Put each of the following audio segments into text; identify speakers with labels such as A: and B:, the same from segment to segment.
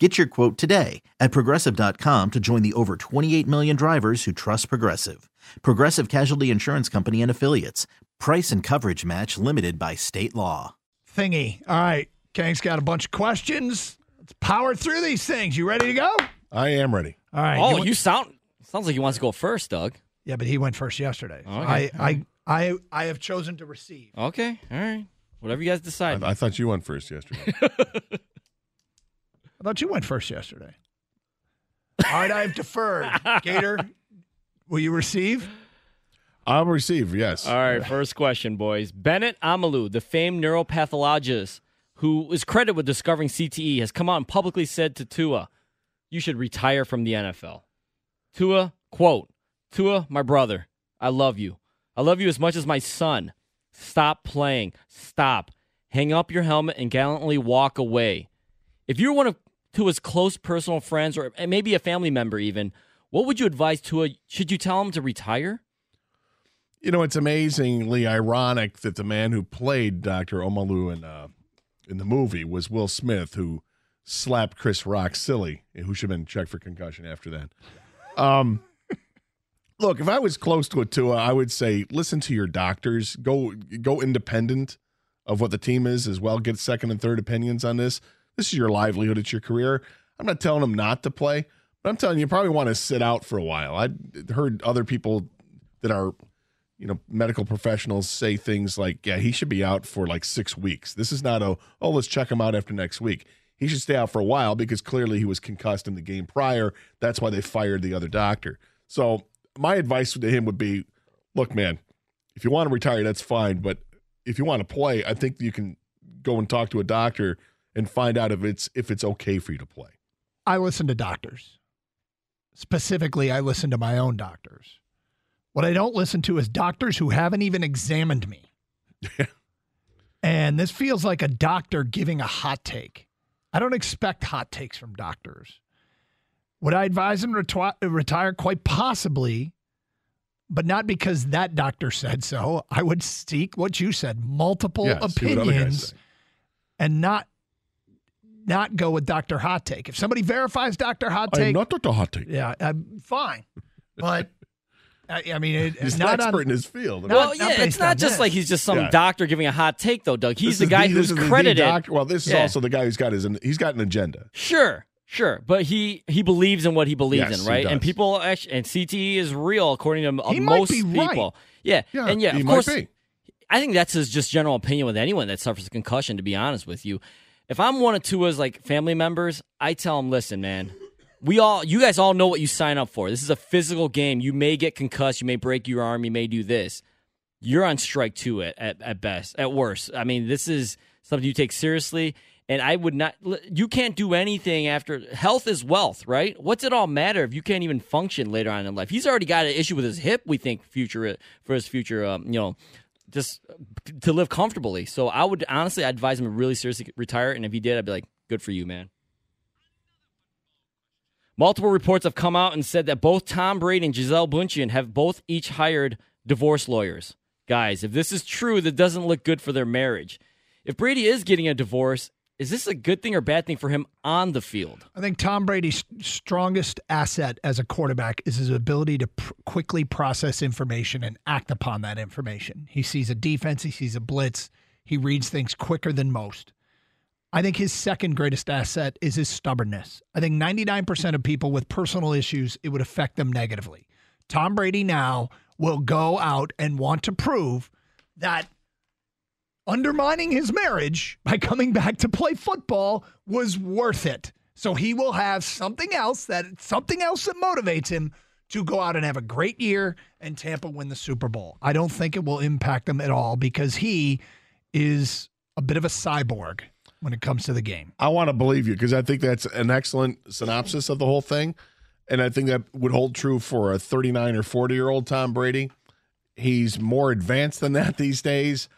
A: Get your quote today at progressive.com to join the over 28 million drivers who trust Progressive. Progressive Casualty Insurance Company and Affiliates. Price and coverage match limited by state law.
B: Thingy. All right. Kang's got a bunch of questions. Let's power through these things. You ready to go?
C: I am ready.
B: All right.
D: Oh,
B: want-
D: you sound sounds like he wants to go first, Doug.
B: Yeah, but he went first yesterday. So
D: Okay.
B: I, I, I, I have chosen to receive.
D: Okay, all right. Whatever you guys decide.
C: I, I thought you went first yesterday.
B: I thought you went first yesterday. All right, I've deferred. Gator, will you receive?
C: I'll receive, yes.
D: All right, first question, boys. Bennet Omalu, the famed neuropathologist who is credited with discovering CTE, has come out and publicly said to Tua, You should retire from the NFL. Tua, quote, Tua, my brother, I love you. I love you as much as my son. Stop playing. Stop. Hang up your helmet and gallantly walk away. If you're one of Tua's close personal friends or maybe a family member even, what would you advise Tua? Should you tell him to retire?
C: You know, it's amazingly ironic that the man who played Dr. Omalu in, uh, in the movie was Will Smith, who slapped Chris Rock silly, who should have been checked for concussion after that. Um, look, if I was close to a Tua, I would say listen to your doctors. Go go independent of what the team is as well. Get second and third opinions on this. This is your livelihood. It's your career. I'm not telling him not to play, but I'm telling you, you probably want to sit out for a while. I heard other people that are, you know, medical professionals say things like, "Yeah, he should be out for like six weeks." This is not a, "Oh, let's check him out after next week." He should stay out for a while because clearly he was concussed in the game prior. That's why they fired the other doctor. So my advice to him would be, look, man, if you want to retire, that's fine. But if you want to play, I think you can go and talk to a doctor and find out if it's if it's okay for you to play.
B: I listen to doctors. Specifically, I listen to my own doctors. What I don't listen to is doctors who haven't even examined me. and this feels like a doctor giving a hot take. I don't expect hot takes from doctors. Would I advise him to retwi- retire? Quite possibly, but not because that doctor said so. I would seek what you said, multiple
C: Yeah, see what other guys
B: opinions, and not not go with Doctor Hot Take. If somebody verifies Doctor Hot
C: I'm
B: Take,
C: not Dr. Hot Take.
B: yeah, I'm fine. But I, I mean, it,
C: He's an
B: not
C: expert
B: on-
C: in his field.
B: Not-
D: well,
B: not
D: yeah, it's not just
B: this.
D: like he's just some
C: Yeah.
D: doctor giving a hot take, though, Doug. He's the guy
C: this
D: who's
C: is the
D: credited.
C: doctor- well, this is
D: Yeah.
C: also the guy who's got his he's got an agenda.
D: Sure, sure, but he he believes in what he believes
C: Yes,
D: in, right? And people actually, and CTE is real according to
B: He might
D: most
B: be right.
D: people. Yeah.
C: Yeah,
D: and yeah,
C: he
D: of
C: might
D: course.
C: be.
D: I think that's his just general opinion with anyone that suffers a concussion. To be honest with you, if I'm one of Tua's like family members, I tell him, listen, man. We all, you guys all know what you sign up for. This is a physical game. You may get concussed. You may break your arm. You may do this. You're on strike two at, at, at best, at worst. I mean, this is something you take seriously. And I would not, you can't do anything after. Health is wealth, right? What's it all matter if you can't even function later on in life? He's already got an issue with his hip, we think, future for his future, um, you know, just to live comfortably. So I would honestly I'd advise him to really seriously retire. And if he did, I'd be like, good for you, man. Multiple reports have come out and said that both Tom Brady and Gisele Bundchen have both each hired divorce lawyers. Guys, if this is true, that doesn't look good for their marriage. If Brady is getting a divorce, is this a good thing or bad thing for him on the field?
B: I think Tom Brady's strongest asset as a quarterback is his ability to pr- quickly process information and act upon that information. He sees a defense, he sees a blitz, he reads things quicker than most. I think his second greatest asset is his stubbornness. I think 99% of people with personal issues, it would affect them negatively. Tom Brady now will go out and want to prove that undermining his marriage by coming back to play football was worth it. So he will have something else that something else that motivates him to go out and have a great year and Tampa win the Super Bowl. I don't think it will impact him at all because he is a bit of a cyborg when it comes to the game.
C: I want to believe you because I think that's an excellent synopsis of the whole thing. And I think that would hold true for a 39 or 40 year old Tom Brady. He's more advanced than that these days.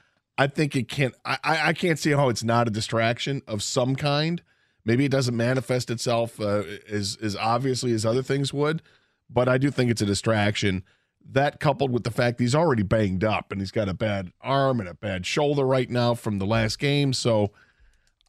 C: I think it can't. I, I can't see how it's not a distraction of some kind. Maybe it doesn't manifest itself uh, as as obviously as other things would, but I do think it's a distraction. That coupled with the fact he's already banged up and he's got a bad arm and a bad shoulder right now from the last game, so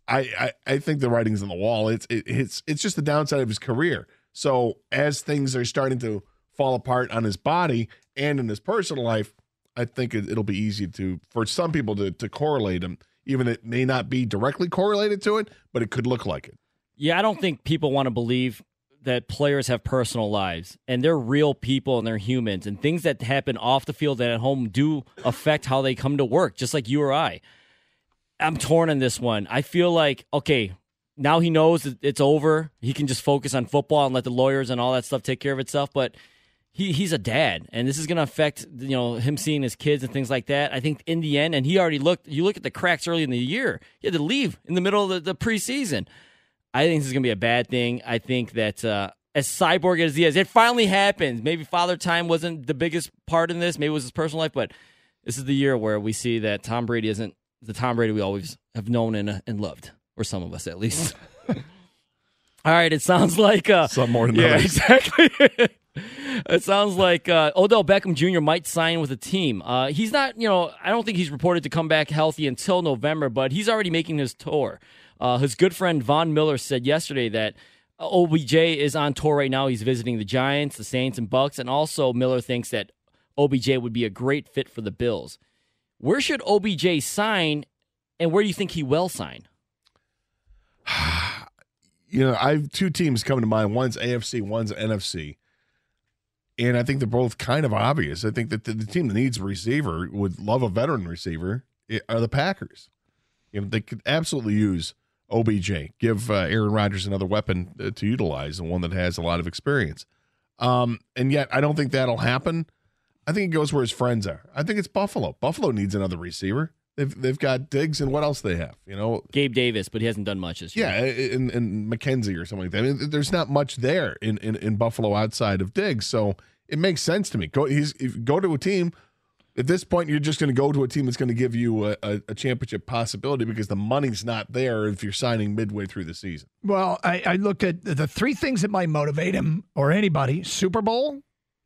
C: I I, I think the writing's on the wall. It's it, it's it's just the downside of his career. So as things are starting to fall apart on his body and in his personal life, I think it, will be easy to for some people to to correlate them. Even it may not be directly correlated to it, but it could look like it.
D: Yeah, I don't think people want to believe that players have personal lives and they're real people and they're humans and things that happen off the field and at home do affect how they come to work, just like you or I. I'm torn on this one. I feel like okay, now he knows it's over. He can just focus on football and let the lawyers and all that stuff take care of itself. But he he's a dad, and this is going to affect you know him seeing his kids and things like that. I think in the end, and he already looked. You look at the cracks early in the year. He had to leave in the middle of the, the preseason. I think this is going to be a bad thing. I think that uh, as cyborg as he is, it finally happens. Maybe father time wasn't the biggest part in this. Maybe it was his personal life, but this is the year where we see that Tom Brady isn't the Tom Brady we always have known and, and loved, or some of us at least. All right, it sounds like uh,
C: some more than
D: yeah,
C: others.
D: exactly. it sounds like uh, Odell Beckham Jr. might sign with a team. Uh, he's not, you know, I don't think he's reported to come back healthy until November, but he's already making his tour. Uh, his good friend Von Miller said yesterday that OBJ is on tour right now. He's visiting the Giants, the Saints, and Bucks, and also Miller thinks that OBJ would be a great fit for the Bills. Where should OBJ sign, and where do you think he will sign?
C: you know, I have two teams coming to mind. One's AFC, one's NFC. And I think they're both kind of obvious. I think that the, the team that needs a receiver would love a veteran receiver are the Packers. You know, they could absolutely use OBJ, give uh, Aaron Rodgers another weapon uh, to utilize and one that has a lot of experience. Um, and yet, I don't think that'll happen. I think it goes where his friends are. I think it's Buffalo. Buffalo needs another receiver. They've they've got Diggs and what else they have? You know,
D: Gabe Davis, but he hasn't done much this
C: year. Yeah, and, and McKenzie or something like that. I mean, there's not much there in, in, in Buffalo outside of Diggs, so it makes sense to me. Go he's go to a team. At this point, you're just going to go to a team that's going to give you a, a, a, championship possibility because the money's not there if you're signing midway through the season.
B: Well, I, I looked at the three things that might motivate him or anybody: Super Bowl,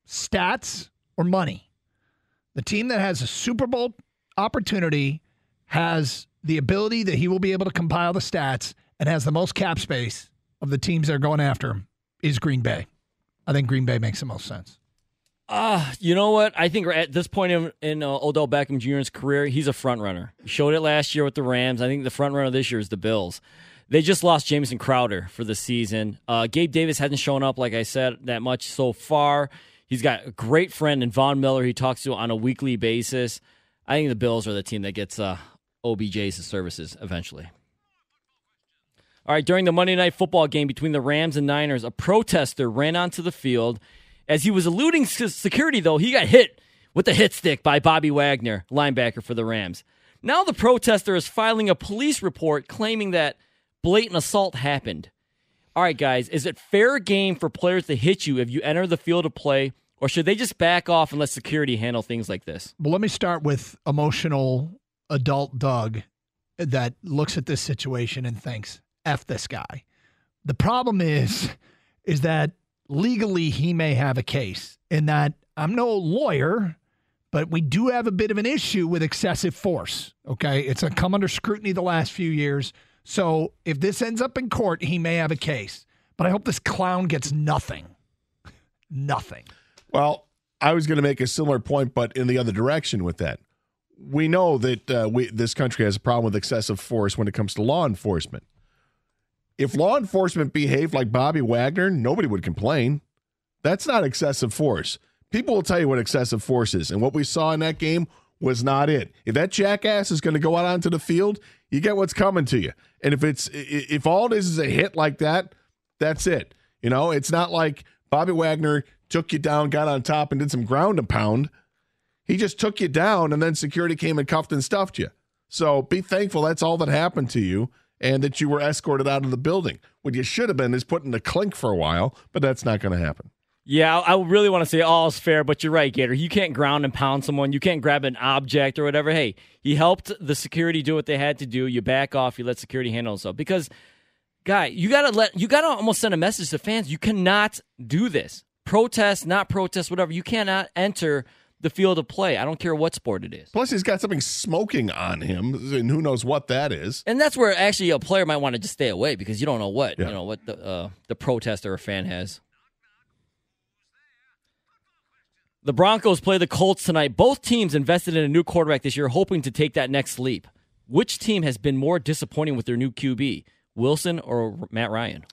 B: stats, or money. The team that has a Super Bowl opportunity has the ability that he will be able to compile the stats and has the most cap space of the teams that are going after him is Green Bay. I think Green Bay makes the most sense.
D: Uh, you know what? I think at this point in, in uh, Odell Beckham Jr.'s career, he's a front runner. He showed it last year with the Rams. I think the front runner this year is the Bills. They just lost Jamison Crowder for the season. Uh, Gabe Davis hasn't shown up, like I said, that much so far. He's got a great friend in Von Miller he talks to on a weekly basis. I think the Bills are the team that gets uh, OBJ's services eventually. All right, during the Monday night football game between the Rams and Niners, a protester ran onto the field. As he was eluding security, though, he got hit with a hit stick by Bobby Wagner, linebacker for the Rams. Now the protester is filing a police report claiming that blatant assault happened. All right, guys, is it fair game for players to hit you if you enter the field of play, or should they just back off and let security handle things like this?
B: Well, let me start with emotional adult Doug that looks at this situation and thinks, F this guy. The problem is, is that legally he may have a case in that I'm no lawyer, but we do have a bit of an issue with excessive force. Okay. It's come under scrutiny the last few years. So if this ends up in court, he may have a case. But I hope this clown gets nothing. nothing.
C: Well, I was going to make a similar point, but in the other direction with that. We know that uh, we, this country has a problem with excessive force when it comes to law enforcement. If law enforcement behaved like Bobby Wagner, nobody would complain. That's not excessive force. People will tell you what excessive force is, and what we saw in that game was not it. If that jackass is going to go out onto the field, you get what's coming to you. And if it's if all it is is a hit like that, that's it. You know, it's not like Bobby Wagner took you down, got on top, and did some ground and pound. He just took you down, and then security came and cuffed and stuffed you. So be thankful that's all that happened to you and that you were escorted out of the building. What you should have been is put in the clink for a while, but that's not going to happen.
D: Yeah, I really want to say all's fair, but you're right, Gator. You can't ground and pound someone. You can't grab an object or whatever. Hey, he helped the security do what they had to do. You back off. You let security handle it. Because, guy, you gotta let you gotta almost send a message to fans. You cannot do this. Protest, not protest, whatever. You cannot enter the field of play. I don't care what sport it is.
C: Plus, he's got something smoking on him, and who knows what that is.
D: And that's where actually a player might want to just stay away because you don't know what yeah. you know what the uh, the protester or fan has. The Broncos play the Colts tonight. Both teams invested in a new quarterback this year, hoping to take that next leap. Which team has been more disappointing with their new QB, Wilson or Matt Ryan?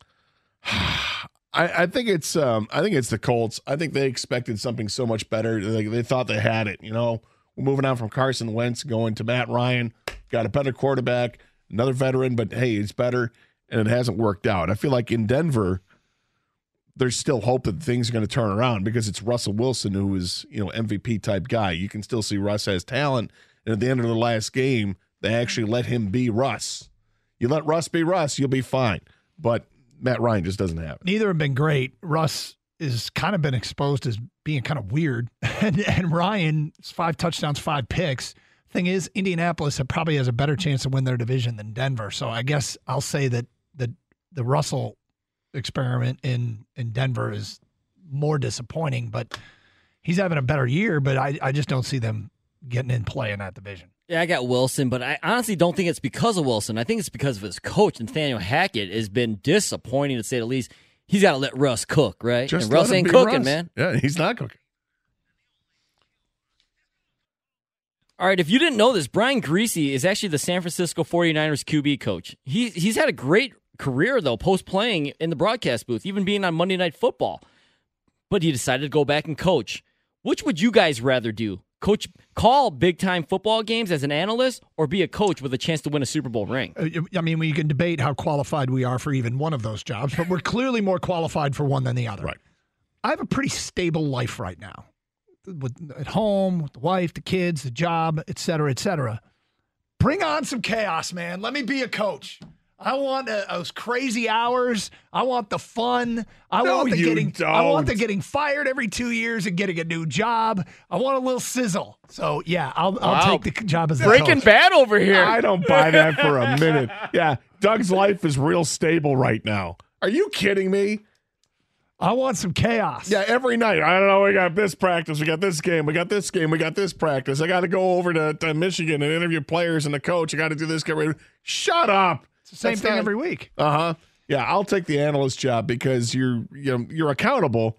C: I, I, think it's um, I think it's the Colts. I think they expected something so much better. They, they thought they had it. You know, we're moving on from Carson Wentz going to Matt Ryan. Got a better quarterback, another veteran, but hey, it's better, and it hasn't worked out. I feel like in Denver, there's still hope that things are going to turn around because it's Russell Wilson who is, you know, MVP type guy. You can still see Russ has talent. And at the end of the last game, they actually let him be Russ. You let Russ be Russ, you'll be fine. But Matt Ryan just doesn't have it.
B: Neither have been great. Russ is kind of been exposed as being kind of weird. and, and Ryan, five touchdowns, five picks. Thing is, Indianapolis probably has a better chance to win their division than Denver. So I guess I'll say that the the Russell experiment in in Denver is more disappointing, but he's having a better year. But I, I just don't see them getting in play in that division.
D: Yeah, I got Wilson, but I honestly don't think it's because of Wilson. I think it's because of his coach, Nathaniel Hackett, has been disappointing to say the least. He's got to let Russ cook, right?
C: Just
D: and Russ ain't cooking,
C: Russ.
D: man.
C: Yeah, he's not cooking.
D: All right, if you didn't know this, Brian Griese is actually the San Francisco 49ers QB coach. He, he's had a great career, though, post playing in the broadcast booth, even being on Monday Night Football. But he decided to go back and coach. Which would you guys rather do? Coach, call big time football games as an analyst, or be a coach with a chance to win a Super Bowl ring?
B: Uh, I mean, we can debate how qualified we are for even one of those jobs, but we're clearly more qualified for one than the other.
C: Right.
B: I have a pretty stable life right now, with at home, with the wife, the kids, the job, et cetera, et cetera. Bring on some chaos, man. Let me be a coach. I want uh, those crazy hours. I want the fun. I
C: no,
B: want the getting.
C: Don't.
B: I want the getting fired every two years and getting a new job. I want a little sizzle. So yeah, I'll I'll wow. take the job as a
D: Breaking
B: coach.
D: Bad over here.
C: I don't buy that for a minute. Yeah, Doug's life is real stable right now. Are you kidding me?
B: I want some chaos.
C: Yeah, every night. I don't know. We got this practice. We got this game. We got this game. We got this practice. I got to go over to, to Michigan and interview players and the coach. I got to do this. Get ready. Shut up.
B: Same That's thing not, every week.
C: Uh huh. Yeah, I'll take the analyst job because you're you know, you're accountable,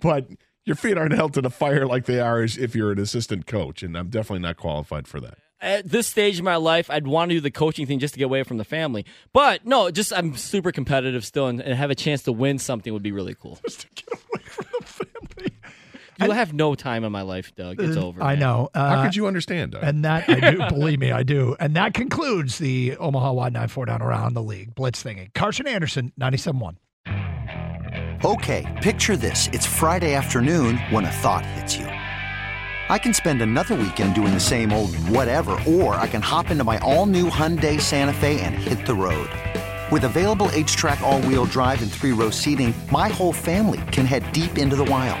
C: but your feet aren't held to the fire like they are if you're an assistant coach, and I'm definitely not qualified for that.
D: At this stage of my life, I'd want to do the coaching thing just to get away from the family. But no, just I'm super competitive still, and, and have a chance to win something would be really cool.
B: Just to get away from the family.
D: You'll have no time in my life, Doug. It's uh, over.
B: I
D: man.
B: know.
C: Uh, How could you understand, Doug?
B: And that I do. believe me, I do. And that concludes the Omaha Wide 9 4 down around the league blitz thingy. Carson Anderson, 97 1.
E: Okay, picture this. It's Friday afternoon when a thought hits you. I can spend another weekend doing the same old whatever, or I can hop into my all new Hyundai Santa Fe and hit the road. With available HTRAC, all wheel drive, and three row seating, my whole family can head deep into the wild